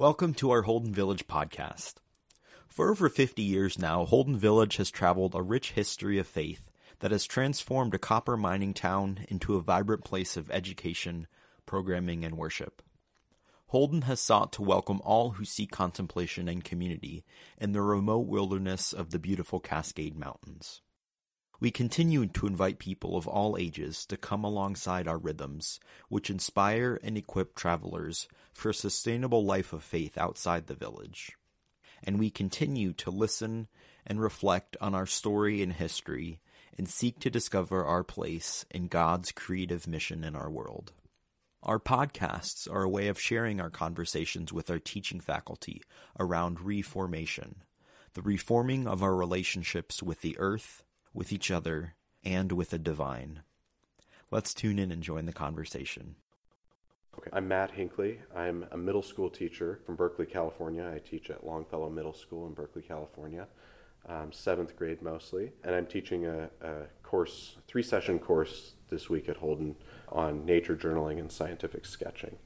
Welcome to our Holden Village podcast. For over 50 years now, Holden Village has traveled a rich history of faith that has transformed a copper mining town into a vibrant place of education, programming, and worship. Holden has sought to welcome all who seek contemplation and community in the remote wilderness of the beautiful Cascade Mountains. We continue to invite people of all ages to come alongside our rhythms, which inspire and equip travelers for a sustainable life of faith outside the village. And we continue to listen and reflect on our story and history and seek to discover our place in God's creative mission in our world. Our podcasts are a way of sharing our conversations with our teaching faculty around reformation, the reforming of our relationships with the earth, with each other, and with the divine. Let's tune in and join the conversation. Okay, I'm Matt Hinkley. I'm a middle school teacher from Berkeley, California. I teach at Longfellow Middle School in Berkeley, California, um, seventh grade mostly. And I'm teaching a, a course, three session course this week at Holden on nature journaling and scientific sketching.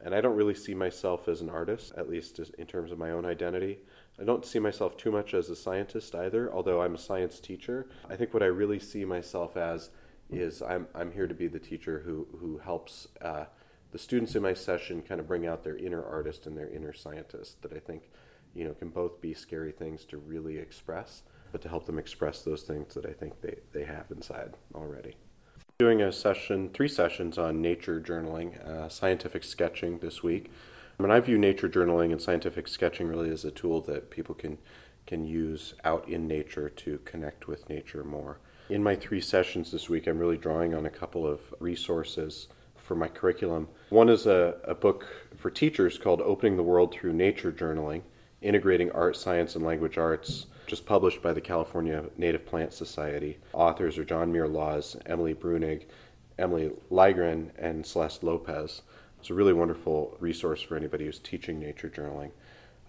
And I don't really see myself as an artist, at least in terms of my own identity. I don't see myself too much as a scientist either, although I'm a science teacher. I think what I really see myself as is I'm, I'm here to be the teacher who, who helps uh, the students in my session kind of bring out their inner artist and their inner scientist that I think you know can both be scary things to really express, but to help them express those things that I think they, they have inside already. Doing a session, three sessions on nature journaling, uh, scientific sketching this week. And I view nature journaling and scientific sketching really as a tool that people can can use out in nature to connect with nature more. In my three sessions this week, I'm really drawing on a couple of resources for my curriculum. One is a, a book for teachers called Opening the World Through Nature Journaling Integrating Art, Science, and Language Arts, just published by the California Native Plant Society. Authors are John Muir Laws, Emily Breunig, Emilie Lygren, and Celeste Lopez. It's a really wonderful resource for anybody who's teaching nature journaling.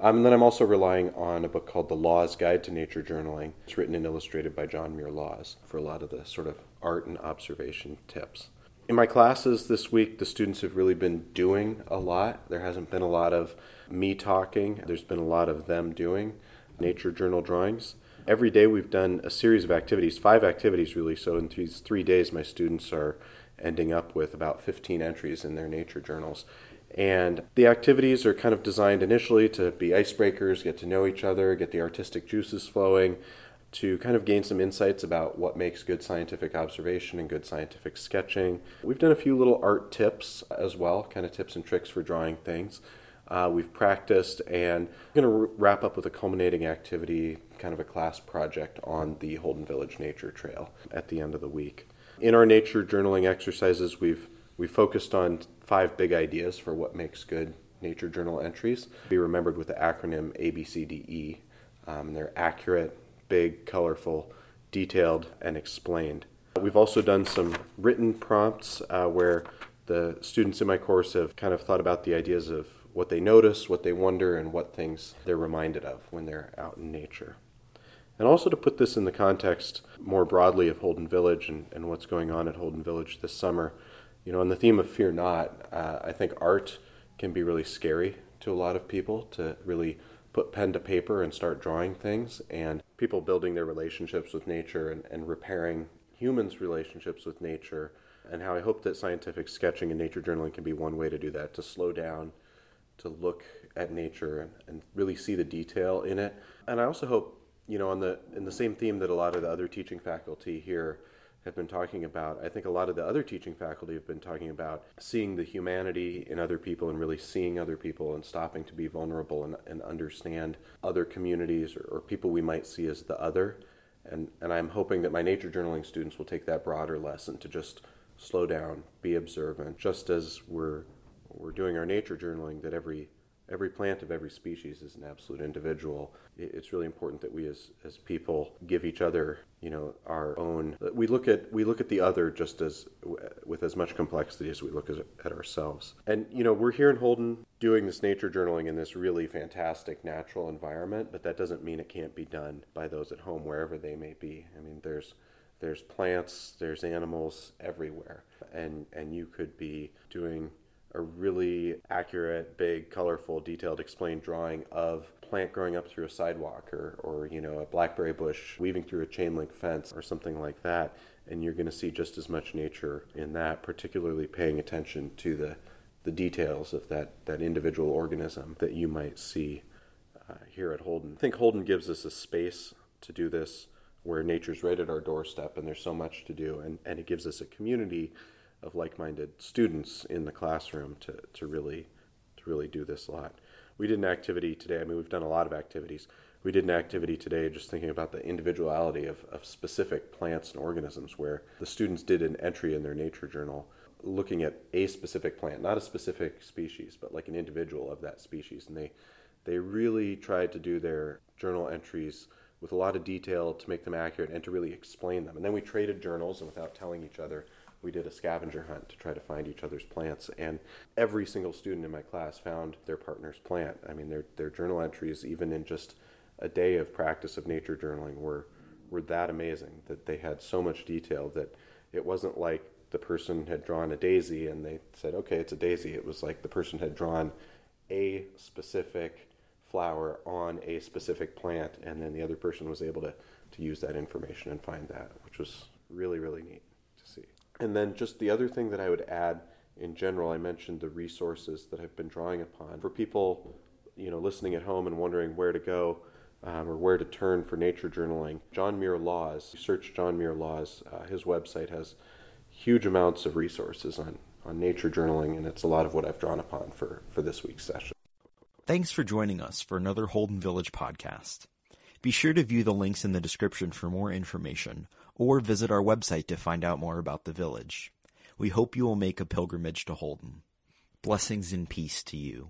Um, and then I'm also relying on a book called The Laws Guide to Nature Journaling. It's written and illustrated by John Muir Laws for a lot of the sort of art and observation tips. In my classes this week, the students have really been doing a lot. There hasn't been a lot of me talking, there's been a lot of them doing nature journal drawings. Every day we've done a series of activities, five activities really. So in these three days, my students are ending up with about 15 entries in their nature journals. And the activities are kind of designed initially to be icebreakers, get to know each other, get the artistic juices flowing, to kind of gain some insights about what makes good scientific observation and good scientific sketching. We've done a few little art tips as well, kind of tips and tricks for drawing things. Uh, we've practiced and I'm going to wrap up with a culminating activity, kind of a class project on the Holden Village Nature Trail at the end of the week. In our nature journaling exercises, we've we focused on five big ideas for what makes good nature journal entries. Be remembered with the acronym ABCDE. Um, they're accurate, big, colorful, detailed, and explained. We've also done some written prompts uh, where the students in my course have kind of thought about the ideas of what they notice, what they wonder, and what things they're reminded of when they're out in nature. And also to put this in the context more broadly of Holden Village and, and what's going on at Holden Village this summer, you know, on the theme of fear not, uh, I think art can be really scary to a lot of people to really put pen to paper and start drawing things, and people building their relationships with nature and, and repairing humans' relationships with nature, and how I hope that scientific sketching and nature journaling can be one way to do that, to slow down, to look at nature and, and really see the detail in it. And I also hope you know, on the in the same theme that a lot of the other teaching faculty here have been talking about, I think a lot of the other teaching faculty have been talking about seeing the humanity in other people and really seeing other people and stopping to be vulnerable and, and understand other communities or, or people we might see as the other. And, and I'm hoping that my nature journaling students will take that broader lesson to just slow down, be observant, just as we're, we're doing our nature journaling, that every every plant of every species is an absolute individual. It's really important that we as, as people give each other, you know, our own. We look at we look at the other just as with as much complexity as we look at ourselves. And you know, we're here in Holden doing this nature journaling in this really fantastic natural environment, but that doesn't mean it can't be done by those at home wherever they may be. I mean, there's there's plants, there's animals everywhere, and and you could be doing a really accurate, big, colorful, detailed, explained drawing of plant growing up through a sidewalk or, or you know, a blackberry bush weaving through a chain link fence or something like that. And you're going to see just as much nature in that, particularly paying attention to the, the details of that, that individual organism that you might see uh, here at Holden. I think Holden gives us a space to do this where nature's right at our doorstep and there's so much to do, and, and it gives us a community of like-minded students in the classroom to, to really to really do this a lot. We did an activity today. I mean, we've done a lot of activities. We did an activity today just thinking about the individuality of, of specific plants and organisms where the students did an entry in their nature journal looking at a specific plant, not a specific species, but like an individual of that species. And they, they really tried to do their journal entries with a lot of detail to make them accurate and to really explain them. And then we traded journals, and without telling each other, we did a scavenger hunt to try to find each other's plants. And every single student in my class found their partner's plant. I mean, their, their journal entries, even in just a day of practice of nature journaling, were, were that amazing that they had so much detail that it wasn't like the person had drawn a daisy and they said, okay, it's a daisy. It was like the person had drawn a specific flower on a specific plant, and then the other person was able to, to use that information and find that, which was really, really neat to see. And then just the other thing that I would add in general, I mentioned the resources that I've been drawing upon. For people, you know, listening at home and wondering where to go um, or where to turn for nature journaling, John Muir Laws, search John Muir Laws, uh, his website has huge amounts of resources on, on nature journaling, and it's a lot of what I've drawn upon for, for this week's session. Thanks for joining us for another Holden Village podcast. Be sure to view the links in the description for more information or visit our website to find out more about the village. We hope you will make a pilgrimage to Holden. Blessings and peace to you.